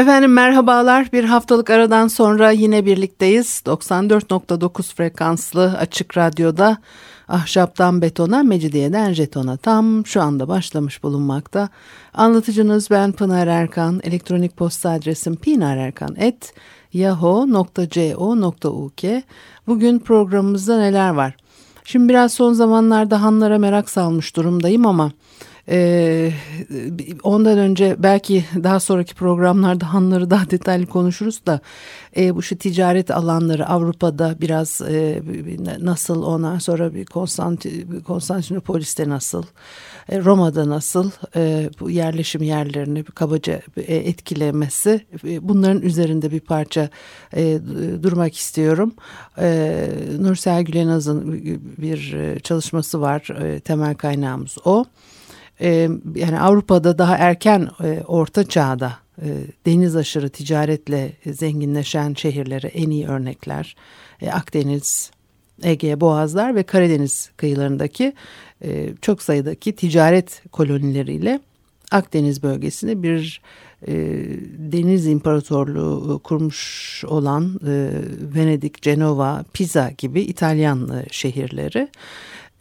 Efendim merhabalar. Bir haftalık aradan sonra yine birlikteyiz. 94.9 frekanslı açık radyoda ahşaptan betona, mecidiyeden jetona tam şu anda başlamış bulunmakta. Anlatıcınız ben Pınar Erkan. Elektronik posta adresim pinarerkan.yahoo.co.uk Bugün programımızda neler var? Şimdi biraz son zamanlarda hanlara merak salmış durumdayım ama ee, ondan önce belki daha sonraki programlarda hanları daha detaylı konuşuruz da e, bu şu ticaret alanları Avrupa'da biraz e, nasıl ona sonra bir Konstant Konstantinopolis'te nasıl e, Roma'da nasıl bu yerleşim yerlerini kabaca etkilemesi bunların üzerinde bir parça durmak istiyorum. E, Nursel Gülenaz'ın bir çalışması var temel kaynağımız o e, yani Avrupa'da daha erken e, orta çağda e, deniz aşırı ticaretle zenginleşen şehirlere en iyi örnekler e, Akdeniz, Ege, Boğazlar ve Karadeniz kıyılarındaki e, çok sayıdaki ticaret kolonileriyle Akdeniz bölgesini bir e, deniz imparatorluğu kurmuş olan e, Venedik, Cenova, Pisa gibi İtalyan e, şehirleri.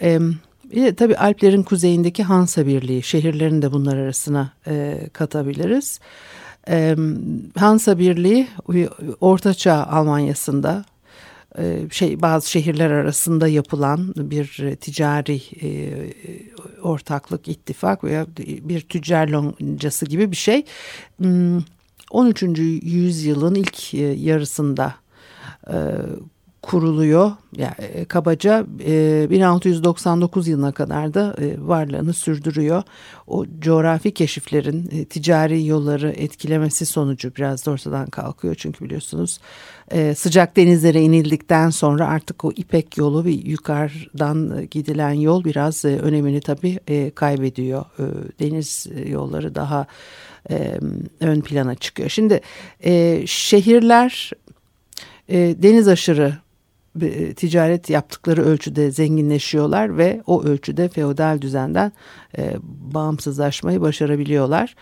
E, bir tabii Alplerin kuzeyindeki Hansa Birliği şehirlerini de bunlar arasına e, katabiliriz. E, Hansa Birliği Ortaçağ Almanya'sında e, şey bazı şehirler arasında yapılan bir ticari e, ortaklık, ittifak veya bir tüccar loncası gibi bir şey. 13. Hmm, yüzyılın ilk e, yarısında e, kuruluyor. Yani e, kabaca e, 1699 yılına kadar da e, varlığını sürdürüyor. O coğrafi keşiflerin e, ticari yolları etkilemesi sonucu biraz da ortadan kalkıyor. Çünkü biliyorsunuz e, sıcak denizlere inildikten sonra artık o İpek yolu ve yukarıdan gidilen yol biraz e, önemini tabii e, kaybediyor. E, deniz yolları daha e, ön plana çıkıyor. Şimdi e, şehirler e, deniz aşırı e, ticaret yaptıkları ölçüde zenginleşiyorlar ve o ölçüde feodal düzenden e, bağımsızlaşmayı başarabiliyorlar.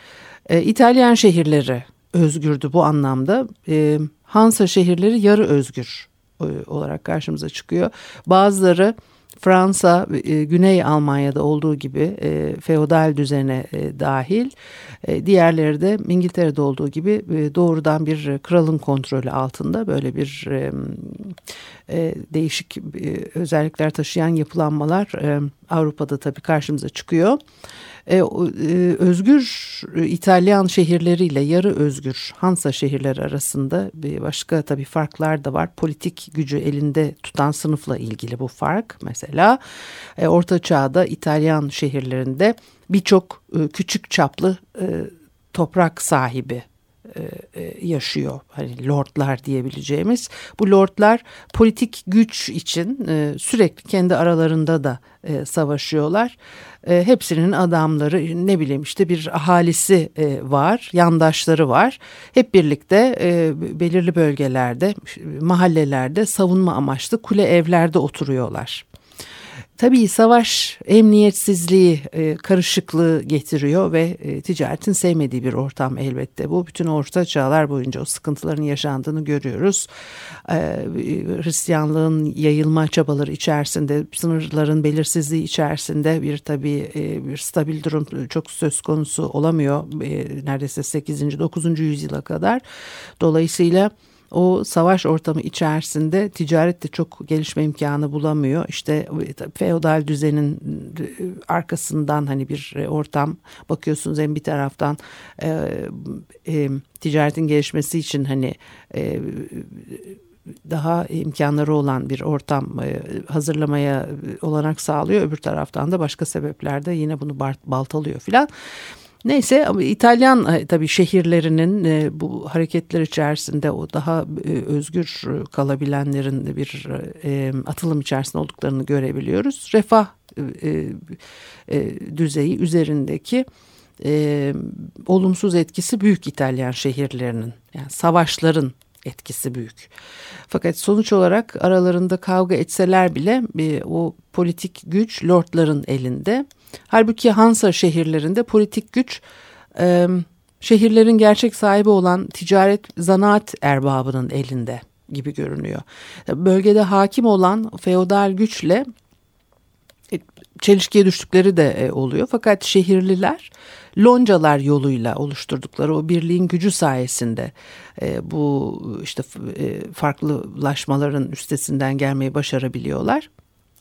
E, İtalyan şehirleri özgürdü bu anlamda. E, Hansa şehirleri yarı özgür e, olarak karşımıza çıkıyor. Bazıları Fransa, e, Güney Almanya'da olduğu gibi e, feodal düzene e, dahil. E, diğerleri de İngiltere'de olduğu gibi doğrudan bir kralın kontrolü altında böyle bir değişik özellikler taşıyan yapılanmalar Avrupa'da tabii karşımıza çıkıyor. E, e, özgür İtalyan şehirleriyle yarı özgür Hansa şehirleri arasında bir başka tabii farklar da var. Politik gücü elinde tutan sınıfla ilgili bu fark mesela. E, Orta Çağ'da İtalyan şehirlerinde birçok e, küçük çaplı e, toprak sahibi e, e, yaşıyor. Hani lordlar diyebileceğimiz. Bu lordlar politik güç için e, sürekli kendi aralarında da savaşıyorlar. Hepsinin adamları ne bileyim işte bir ahalisi var, yandaşları var. Hep birlikte belirli bölgelerde, mahallelerde savunma amaçlı kule evlerde oturuyorlar. Tabii savaş emniyetsizliği, e, karışıklığı getiriyor ve e, ticaretin sevmediği bir ortam elbette. Bu bütün orta çağlar boyunca o sıkıntıların yaşandığını görüyoruz. E, Hristiyanlığın yayılma çabaları içerisinde, sınırların belirsizliği içerisinde bir tabii e, bir stabil durum çok söz konusu olamıyor. E, neredeyse 8. 9. yüzyıla kadar. Dolayısıyla o savaş ortamı içerisinde ticaret de çok gelişme imkanı bulamıyor. İşte feodal düzenin e, arkasından hani bir e, ortam bakıyorsunuz hem bir taraftan e, e, ticaretin gelişmesi için hani e, daha imkanları olan bir ortam e, hazırlamaya olanak sağlıyor. Öbür taraftan da başka sebeplerde yine bunu baltalıyor filan. Neyse ama İtalyan e, tabii şehirlerinin e, bu hareketler içerisinde o daha e, özgür kalabilenlerin bir atılım içerisinde olduklarını görebiliyoruz. Refah düzeyi üzerindeki olumsuz etkisi büyük İtalyan şehirlerinin yani savaşların etkisi büyük. Fakat sonuç olarak aralarında kavga etseler bile e, o politik güç lordların elinde. Halbuki Hansa şehirlerinde politik güç e, şehirlerin gerçek sahibi olan ticaret zanaat erbabının elinde gibi görünüyor. Bölgede hakim olan feodal güçle çelişkiye düştükleri de e, oluyor. Fakat şehirliler loncalar yoluyla oluşturdukları o birliğin gücü sayesinde e, bu işte farklılaşmaların üstesinden gelmeyi başarabiliyorlar.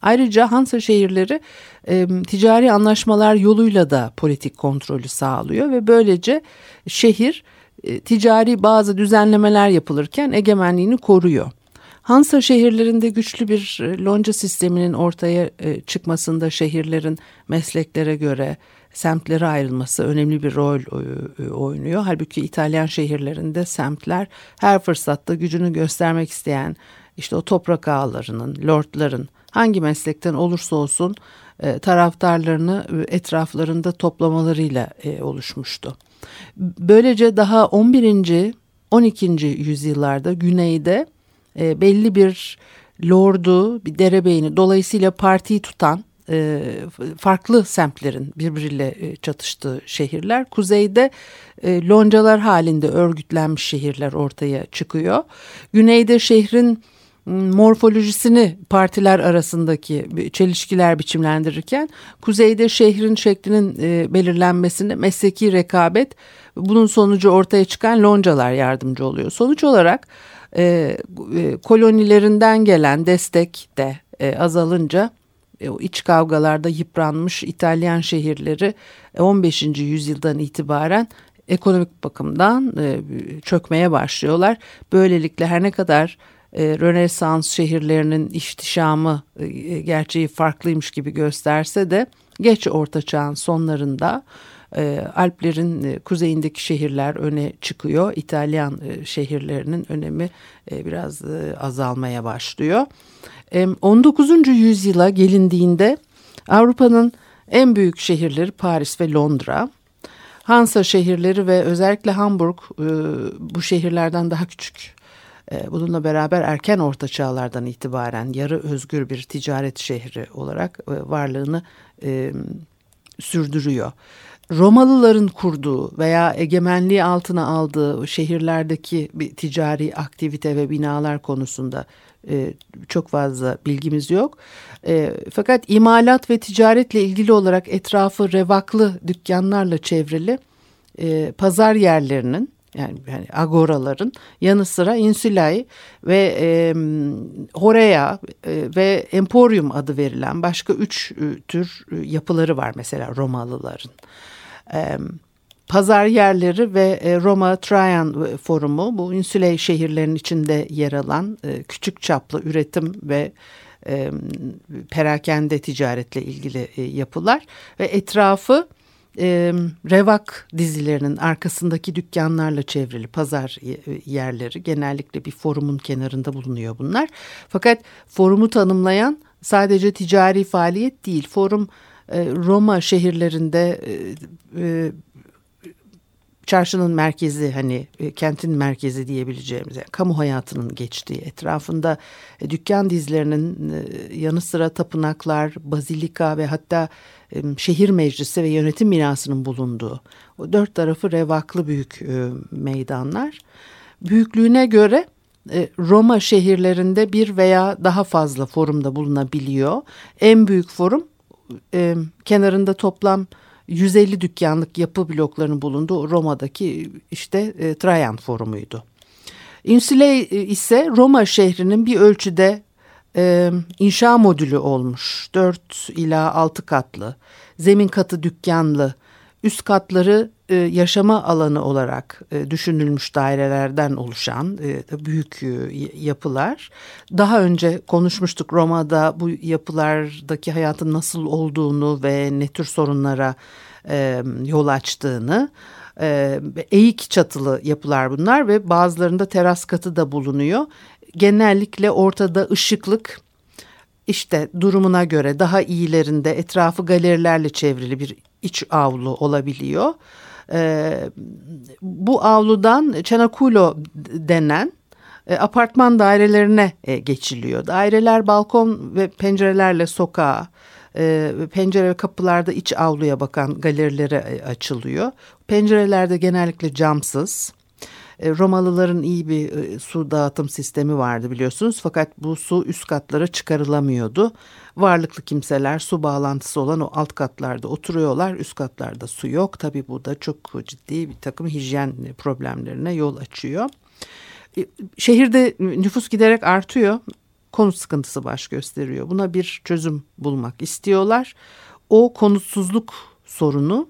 Ayrıca Hansa şehirleri e, ticari anlaşmalar yoluyla da politik kontrolü sağlıyor ve böylece şehir e, ticari bazı düzenlemeler yapılırken egemenliğini koruyor. Hansa şehirlerinde güçlü bir e, lonca sisteminin ortaya e, çıkmasında şehirlerin mesleklere göre semtlere ayrılması önemli bir rol e, oynuyor. Halbuki İtalyan şehirlerinde semtler her fırsatta gücünü göstermek isteyen işte o toprak ağlarının, lordların hangi meslekten olursa olsun taraftarlarını etraflarında toplamalarıyla oluşmuştu. Böylece daha 11. 12. yüzyıllarda güneyde e, belli bir lordu, bir derebeyini dolayısıyla partiyi tutan e, farklı semtlerin birbiriyle e, çatıştığı şehirler. Kuzeyde e, loncalar halinde örgütlenmiş şehirler ortaya çıkıyor. Güneyde şehrin morfolojisini partiler arasındaki çelişkiler biçimlendirirken kuzeyde şehrin şeklinin e, belirlenmesinde mesleki rekabet bunun sonucu ortaya çıkan loncalar yardımcı oluyor. Sonuç olarak e, e, kolonilerinden gelen destek de e, azalınca e, o iç kavgalarda yıpranmış İtalyan şehirleri 15. E, yüzyıldan itibaren ekonomik bakımdan e, çökmeye başlıyorlar. Böylelikle her ne kadar e, Rönesans şehirlerinin ihtişamı e, gerçeği farklıymış gibi gösterse de geç Orta Çağ'ın sonlarında e, Alplerin e, kuzeyindeki şehirler öne çıkıyor. İtalyan e, şehirlerinin önemi e, biraz azalmaya başlıyor. E, 19. yüzyıla gelindiğinde Avrupa'nın en büyük şehirleri Paris ve Londra. Hansa şehirleri ve özellikle Hamburg bu şehirlerden daha küçük. Bununla beraber erken orta çağlardan itibaren yarı özgür bir ticaret şehri olarak varlığını sürdürüyor. Romalıların kurduğu veya egemenliği altına aldığı şehirlerdeki bir ticari aktivite ve binalar konusunda e, çok fazla bilgimiz yok. E, fakat imalat ve ticaretle ilgili olarak etrafı revaklı dükkanlarla çevrili e, pazar yerlerinin yani, yani agoraların yanı sıra insulay ve e, horea e, ve emporium adı verilen başka üç e, tür e, yapıları var mesela Romalıların. Pazar yerleri ve e, Roma Trajan Forumu bu insüley şehirlerin içinde yer alan e, küçük çaplı üretim ve e, perakende ticaretle ilgili e, yapılar ve etrafı e, revak dizilerinin arkasındaki dükkanlarla çevrili pazar yerleri genellikle bir forumun kenarında bulunuyor bunlar. Fakat forumu tanımlayan sadece ticari faaliyet değil. Forum e, Roma şehirlerinde e, e, çarşının merkezi hani e, kentin merkezi diyebileceğimiz yani kamu hayatının geçtiği etrafında e, dükkan dizlerinin e, yanı sıra tapınaklar, bazilika ve hatta e, şehir meclisi ve yönetim binasının bulunduğu o dört tarafı revaklı büyük e, meydanlar. Büyüklüğüne göre e, Roma şehirlerinde bir veya daha fazla forumda bulunabiliyor. En büyük forum e, kenarında toplam 150 dükkanlık yapı bloklarının bulunduğu Roma'daki işte e, Trajan Forumuydu. Insulae ise Roma şehrinin bir ölçüde e, inşa modülü olmuş. 4 ila 6 katlı, zemin katı dükkanlı, üst katları e, yaşama alanı olarak e, düşünülmüş dairelerden oluşan e, büyük e, yapılar. Daha önce konuşmuştuk Roma'da bu yapılardaki hayatın nasıl olduğunu ve ne tür sorunlara e, yol açtığını e, eğik çatılı yapılar bunlar ve bazılarında teras katı da bulunuyor. Genellikle ortada ışıklık işte durumuna göre daha iyilerinde etrafı galerilerle çevrili bir iç avlu olabiliyor. E, bu avludan Çanakulo denen e, apartman dairelerine e, geçiliyor. Daireler balkon ve pencerelerle sokağa, e, pencere ve kapılarda iç avluya bakan galerilere açılıyor. Pencerelerde genellikle camsız. E, Romalıların iyi bir e, su dağıtım sistemi vardı biliyorsunuz fakat bu su üst katlara çıkarılamıyordu. Varlıklı kimseler su bağlantısı olan o alt katlarda oturuyorlar üst katlarda su yok. Tabi bu da çok ciddi bir takım hijyen problemlerine yol açıyor. E, şehirde nüfus giderek artıyor konut sıkıntısı baş gösteriyor. Buna bir çözüm bulmak istiyorlar. O konutsuzluk sorunu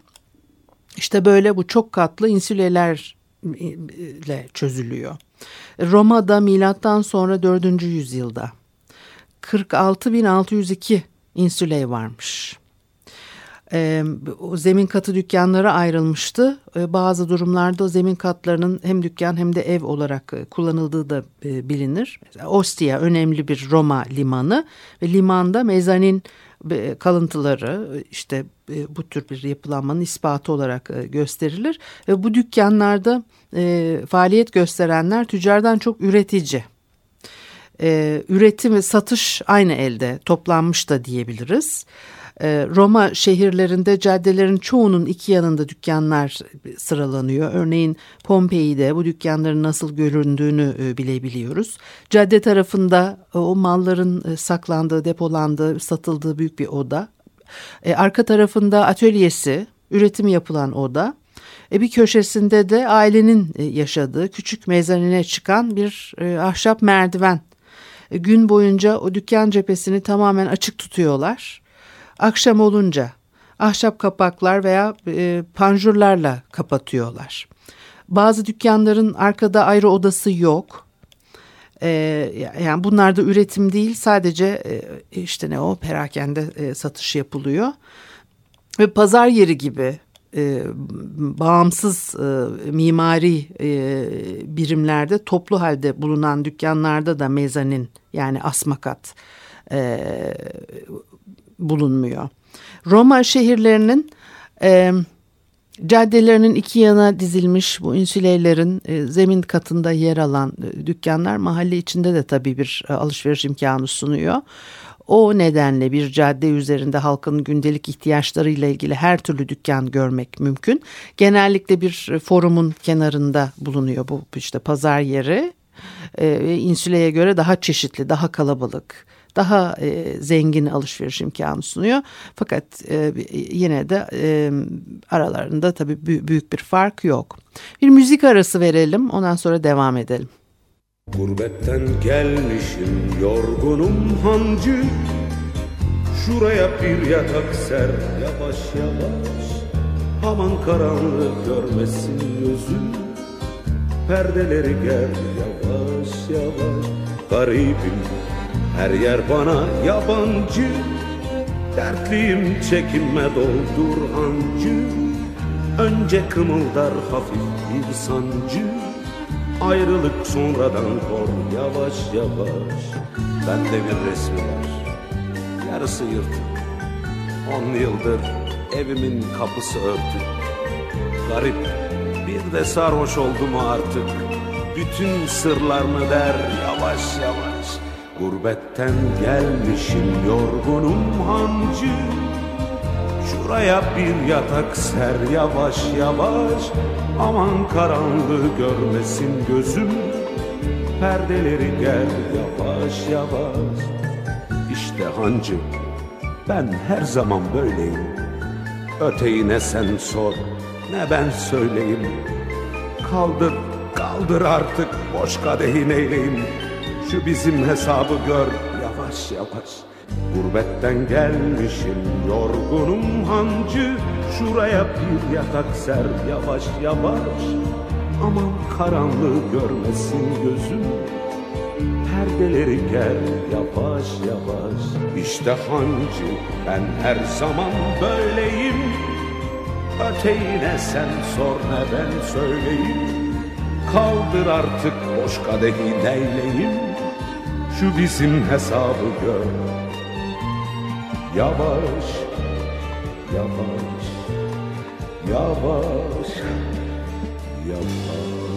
işte böyle bu çok katlı insülelerle çözülüyor. Roma'da milattan sonra 4. yüzyılda 46.602 insüley varmış e, o zemin katı dükkanlara ayrılmıştı. E, bazı durumlarda zemin katlarının hem dükkan hem de ev olarak e, kullanıldığı da e, bilinir. Ostia önemli bir Roma limanı ve limanda mezanin kalıntıları işte e, bu tür bir yapılanmanın ispatı olarak e, gösterilir. Ve bu dükkanlarda e, faaliyet gösterenler tüccardan çok üretici. Üretim ve satış aynı elde toplanmış da diyebiliriz. Ee, Roma şehirlerinde caddelerin çoğunun iki yanında dükkanlar sıralanıyor. Örneğin Pompei'de bu dükkanların nasıl göründüğünü e, bilebiliyoruz. Cadde tarafında e, o malların e, saklandığı, depolandığı, satıldığı büyük bir oda. Arka tarafında atölyesi, üretim yapılan oda. Bir köşesinde de ailenin yaşadığı küçük mezanine çıkan bir ahşap merdiven. Gün boyunca o dükkan cephesini tamamen açık tutuyorlar akşam olunca ahşap kapaklar veya e, panjurlarla kapatıyorlar. Bazı dükkanların arkada ayrı odası yok. E, yani bunlar da üretim değil sadece e, işte ne o perakende e, satış yapılıyor. Ve pazar yeri gibi e, bağımsız e, mimari e, birimlerde toplu halde bulunan dükkanlarda da mezanin yani asmakat e, bulunmuyor. Roma şehirlerinin e, caddelerinin iki yana dizilmiş bu insüleylerin e, zemin katında yer alan e, dükkanlar mahalle içinde de tabii bir e, alışveriş imkanı sunuyor. O nedenle bir cadde üzerinde halkın gündelik ihtiyaçlarıyla ilgili her türlü dükkan görmek mümkün. Genellikle bir e, forumun kenarında bulunuyor bu işte pazar yeri. E, insüleye göre daha çeşitli, daha kalabalık daha e, zengin alışveriş imkanı sunuyor. Fakat e, yine de e, aralarında tabii büyük bir fark yok. Bir müzik arası verelim ondan sonra devam edelim. Gurbetten gelmişim yorgunum hancı Şuraya bir yatak ser yavaş yavaş Aman karanlık görmesin gözüm Perdeleri ger yavaş yavaş Garibim. Her yer bana yabancı. Dertliyim çekinme doldur hancı. Önce kımıldar hafif bir sancı Ayrılık sonradan kor yavaş yavaş. Bende bir resmi var. Yarısı yırtık. On yıldır evimin kapısı örtük. Garip bir de sarhoş oldum artık Bütün sırlarını der yavaş yavaş. Gurbetten gelmişim yorgunum hancı. Şuraya bir yatak ser yavaş yavaş. Aman karanlığı görmesin gözüm. Perdeleri gel yavaş yavaş. İşte hancı ben her zaman böyleyim. Öteyi ne sen sor ne ben söyleyeyim? Kaldır kaldır artık boş kadehin eyleyim şu bizim hesabı gör yavaş yavaş. Gurbetten gelmişim yorgunum hancı. Şuraya bir yatak ser yavaş yavaş. Aman karanlığı görmesin gözüm. Perdeleri gel yavaş yavaş. İşte hancı ben her zaman böyleyim. Öteğine sen sor ne ben söyleyeyim Kaldır artık boş kadehi neyleyim Şu bizim hesabı gör. Yavaş, yavaş, yavaş, yavaş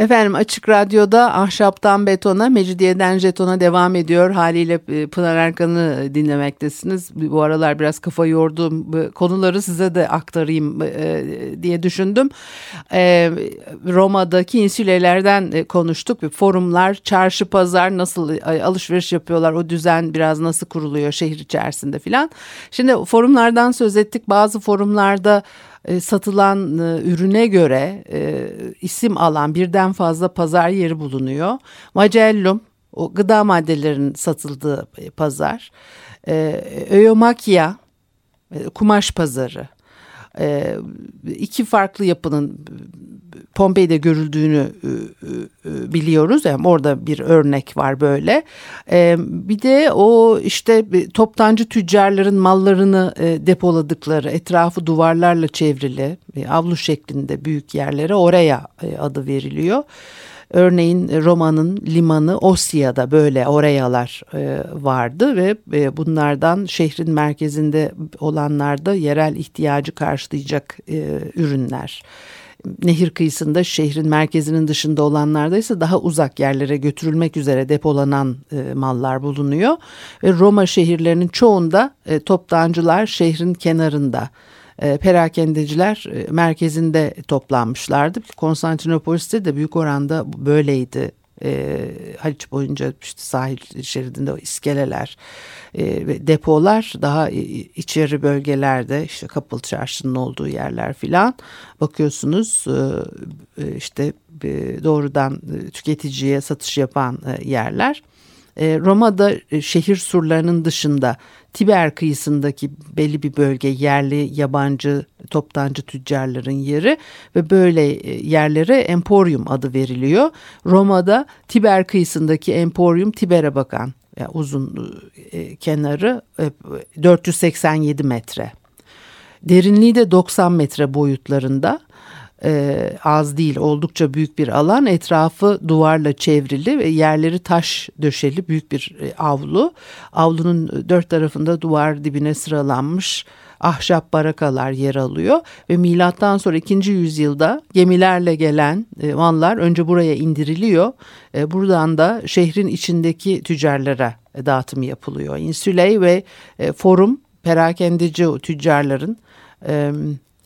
Efendim Açık Radyo'da Ahşaptan Betona, Mecidiyeden Jeton'a devam ediyor. Haliyle e, Pınar Erkan'ı dinlemektesiniz. Bu aralar biraz kafa yorduğum konuları size de aktarayım e, diye düşündüm. E, Roma'daki insülelerden konuştuk. Forumlar, çarşı, pazar nasıl alışveriş yapıyorlar, o düzen biraz nasıl kuruluyor şehir içerisinde filan. Şimdi forumlardan söz ettik. Bazı forumlarda e, satılan e, ürüne göre e, isim alan birden fazla pazar yeri bulunuyor. Magellum o gıda maddelerinin satıldığı pazar. E, Öyomakya kumaş pazarı. iki farklı yapının Pompei'de görüldüğünü e, e, e, biliyoruz. Yani orada bir örnek var böyle. Bir de o işte toptancı tüccarların mallarını depoladıkları etrafı duvarlarla çevrili avlu şeklinde büyük yerlere oraya adı veriliyor. Örneğin Roma'nın limanı Osya'da böyle orayalar vardı ve bunlardan şehrin merkezinde olanlarda yerel ihtiyacı karşılayacak ürünler nehir kıyısında şehrin merkezinin dışında olanlarda ise daha uzak yerlere götürülmek üzere depolanan e, mallar bulunuyor. Ve Roma şehirlerinin çoğunda e, toptancılar şehrin kenarında e, perakendeciler e, merkezinde toplanmışlardı. Konstantinopolis'te de büyük oranda böyleydi e, Haliç boyunca işte sahil şeridinde o iskeleler e, ve depolar daha içeri bölgelerde işte Kapalı Çarşı'nın olduğu yerler filan bakıyorsunuz e, e işte e, doğrudan e, tüketiciye satış yapan e, yerler. E, Roma'da e, şehir surlarının dışında Tiber kıyısındaki belli bir bölge yerli yabancı toptancı tüccarların yeri ve böyle e, yerlere emporium adı veriliyor. Roma'da Tiber kıyısındaki emporium Tiber'e bakan yani uzun kenarı 487 metre. Derinliği de 90 metre boyutlarında e, az değil oldukça büyük bir alan etrafı duvarla çevrili ve yerleri taş döşeli büyük bir e, avlu avlunun dört tarafında duvar dibine sıralanmış ahşap barakalar yer alıyor ve milattan sonra 2. yüzyılda gemilerle gelen e, mallar önce buraya indiriliyor. E, buradan da şehrin içindeki tüccarlara dağıtım yapılıyor. Insüley ve e, forum perakendeci tüccarların e,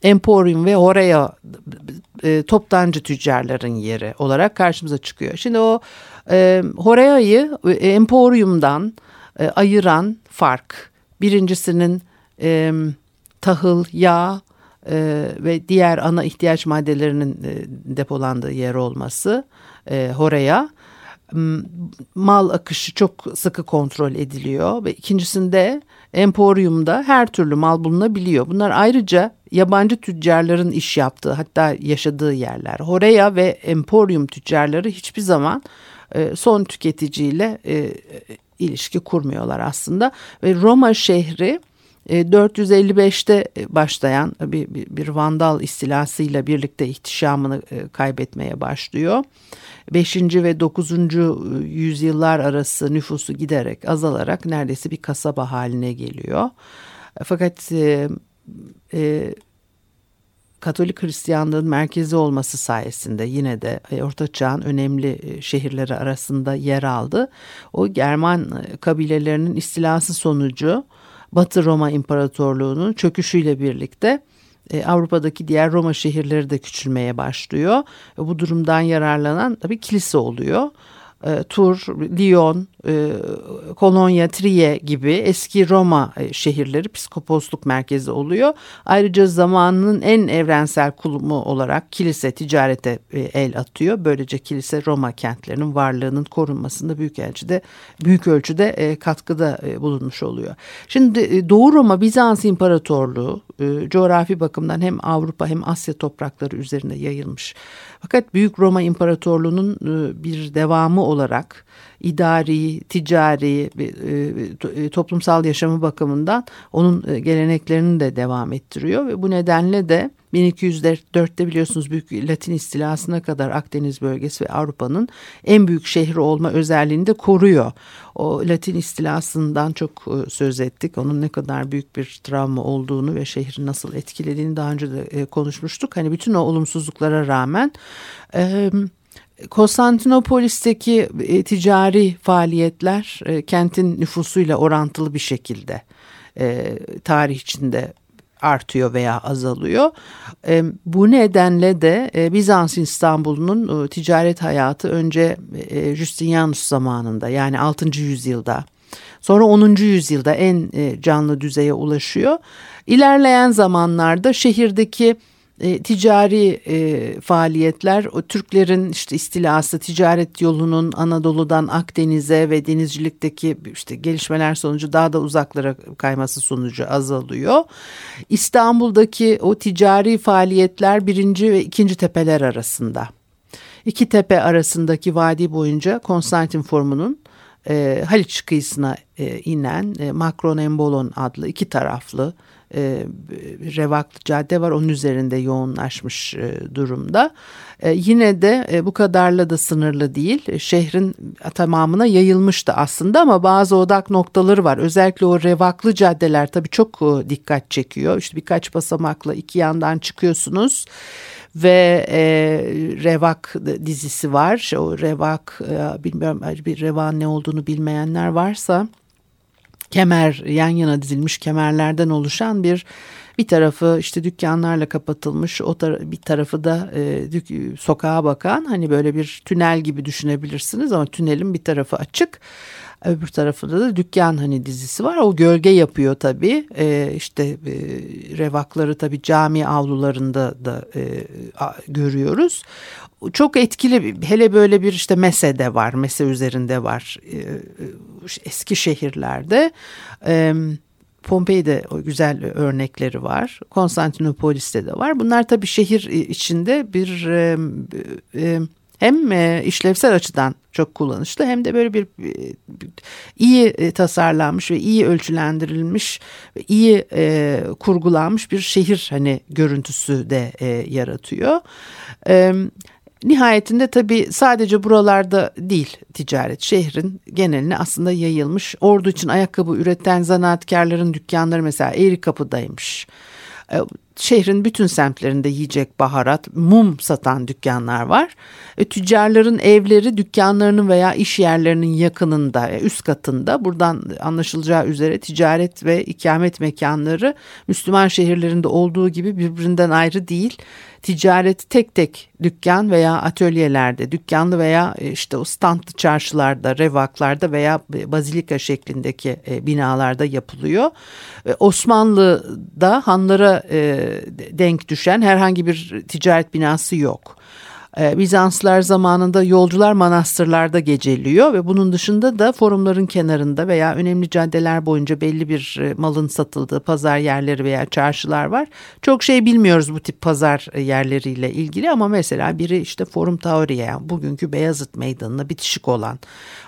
Emporium ve oraya e, toptancı tüccarların yeri olarak karşımıza çıkıyor. Şimdi o e, Horea'yı e, Emporium'dan e, ayıran fark birincisinin e, tahıl, yağ e, ve diğer ana ihtiyaç maddelerinin e, depolandığı yer olması e, Horea mal akışı çok sıkı kontrol ediliyor ve ikincisinde Emporium'da her türlü mal bulunabiliyor. Bunlar ayrıca yabancı tüccarların iş yaptığı hatta yaşadığı yerler. Horeya ve Emporium tüccarları hiçbir zaman e, son tüketiciyle e, ilişki kurmuyorlar aslında. Ve Roma şehri 455'te e, başlayan bir, bir, Vandal istilasıyla birlikte ihtişamını kaybetmeye başlıyor. 5. ve 9. yüzyıllar arası nüfusu giderek azalarak neredeyse bir kasaba haline geliyor. Fakat e, e, Katolik Hristiyanlığın merkezi olması sayesinde yine de e, Orta Çağ'ın önemli e, şehirleri arasında yer aldı. O German e, kabilelerinin istilası sonucu Batı Roma İmparatorluğu'nun çöküşüyle birlikte e, Avrupa'daki diğer Roma şehirleri de küçülmeye başlıyor. Ve bu durumdan yararlanan tabii kilise oluyor. E, Tur, Lyon, e, Kolonya, Triye gibi eski Roma e, şehirleri psikoposluk merkezi oluyor. Ayrıca zamanının en evrensel kulumu olarak kilise ticarete el atıyor. Böylece kilise Roma kentlerinin varlığının korunmasında büyük ölçüde büyük ölçüde katkıda bulunmuş oluyor. Şimdi Doğu Roma Bizans İmparatorluğu coğrafi bakımdan hem Avrupa hem Asya toprakları üzerinde yayılmış. Fakat Büyük Roma İmparatorluğu'nun bir devamı olarak idari, ticari, e, toplumsal yaşamı bakımından onun e, geleneklerini de devam ettiriyor ve bu nedenle de 1204'te biliyorsunuz büyük Latin istilasına kadar Akdeniz bölgesi ve Avrupa'nın en büyük şehri olma özelliğini de koruyor. O Latin istilasından çok e, söz ettik. Onun ne kadar büyük bir travma olduğunu ve şehri nasıl etkilediğini daha önce de konuşmuştuk. Hani bütün o olumsuzluklara rağmen Konstantinopolis'teki e, ticari faaliyetler e, kentin nüfusuyla orantılı bir şekilde e, tarih içinde artıyor veya azalıyor. E, bu nedenle de e, Bizans İstanbul'un e, ticaret hayatı önce e, Justinianus zamanında yani 6. yüzyılda sonra 10. yüzyılda en e, canlı düzeye ulaşıyor. İlerleyen zamanlarda şehirdeki e, ticari e, faaliyetler o Türklerin işte istilası ticaret yolunun Anadolu'dan Akdeniz'e ve denizcilikteki işte gelişmeler sonucu daha da uzaklara kayması sonucu azalıyor. İstanbul'daki o ticari faaliyetler birinci ve ikinci tepeler arasında. İki tepe arasındaki vadi boyunca Konstantin Formun'un e, Haliç kıyısına e, inen e, Makron Embolon adlı iki taraflı e, revaklı cadde var onun üzerinde yoğunlaşmış e, durumda. E, yine de e, bu kadarla da sınırlı değil. Şehrin tamamına yayılmıştı aslında ama bazı odak noktaları var. Özellikle o revaklı caddeler tabii çok dikkat çekiyor. İşte birkaç basamakla iki yandan çıkıyorsunuz ve e, Revak dizisi var. O Revak e, bilmiyorum bir Revak ne olduğunu bilmeyenler varsa kemer yan yana dizilmiş kemerlerden oluşan bir bir tarafı işte dükkanlarla kapatılmış o tar bir tarafı da e, dük sokağa bakan hani böyle bir tünel gibi düşünebilirsiniz ama tünelin bir tarafı açık öbür tarafında da dükkan hani dizisi var. O gölge yapıyor tabii. E, işte e, revakları tabii cami avlularında da e, a, görüyoruz. Çok etkili hele böyle bir işte mesede var mese üzerinde var e, e, eski şehirlerde. E, Pompei'de o güzel örnekleri var. Konstantinopolis'te de var. Bunlar tabii şehir içinde bir hem işlevsel açıdan çok kullanışlı hem de böyle bir iyi tasarlanmış ve iyi ölçülendirilmiş iyi kurgulanmış bir şehir hani görüntüsü de yaratıyor. Nihayetinde tabii sadece buralarda değil ticaret şehrin geneline aslında yayılmış. Ordu için ayakkabı üreten zanaatkarların dükkanları mesela Eğri Kapı'daymış. E, şehrin bütün semtlerinde yiyecek, baharat, mum satan dükkanlar var. E, tüccarların evleri dükkanlarının veya iş yerlerinin yakınında, e, üst katında. Buradan anlaşılacağı üzere ticaret ve ikamet mekanları Müslüman şehirlerinde olduğu gibi birbirinden ayrı değil ticaret tek tek dükkan veya atölyelerde, dükkanlı veya e, işte o standlı çarşılarda, revaklarda veya bazilika şeklindeki e, binalarda yapılıyor. Osmanlı'da hanlara e, denk düşen herhangi bir ticaret binası yok. Ee, Bizanslar zamanında yolcular manastırlarda geceliyor ve bunun dışında da forumların kenarında veya önemli caddeler boyunca belli bir e, malın satıldığı pazar yerleri veya çarşılar var. Çok şey bilmiyoruz bu tip pazar e, yerleriyle ilgili ama mesela biri işte Forum Tauriye yani bugünkü Beyazıt Meydanı'na bitişik olan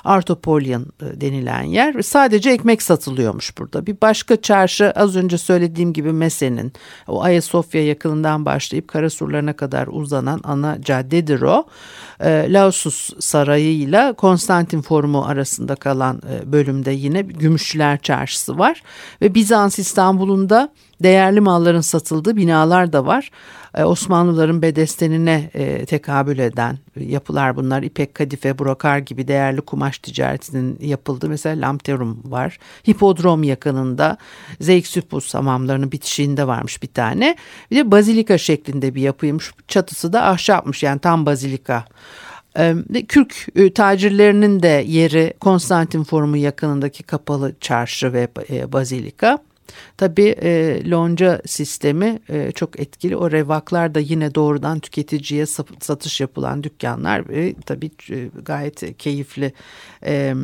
Artopolian e, denilen yer sadece ekmek satılıyormuş burada. Bir başka çarşı az önce söylediğim gibi Mese'nin o Ayasofya yakınından başlayıp Karasurlarına kadar uzanan ana cadde caddedir o. E, Lausus Sarayı ile Konstantin Forumu arasında kalan e, bölümde yine Gümüşçüler Çarşısı var. Ve Bizans İstanbul'unda değerli malların satıldığı binalar da var. E, Osmanlıların bedestenine e, tekabül eden yapılar bunlar. İpek, kadife, brokar gibi değerli kumaş ticaretinin yapıldığı mesela Lamterum var. Hipodrom yakınında Zeyksüpus hamamlarının bitişiğinde varmış bir tane. Bir de bazilika şeklinde bir yapıymış. Çatısı da ahşapmış yani tam bazilika. E, Kürk tacirlerinin de yeri Konstantin Forumu yakınındaki kapalı çarşı ve bazilika. Tabii e, lonca sistemi e, çok etkili. O revaklar da yine doğrudan tüketiciye satış yapılan dükkanlar ve tabii e, gayet keyifli e,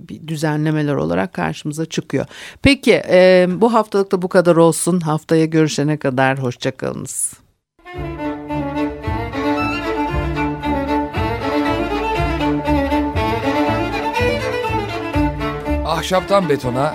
bir düzenlemeler olarak karşımıza çıkıyor. Peki e, bu haftalık da bu kadar olsun. Haftaya görüşene kadar hoşçakalınız. Ahşaptan betona,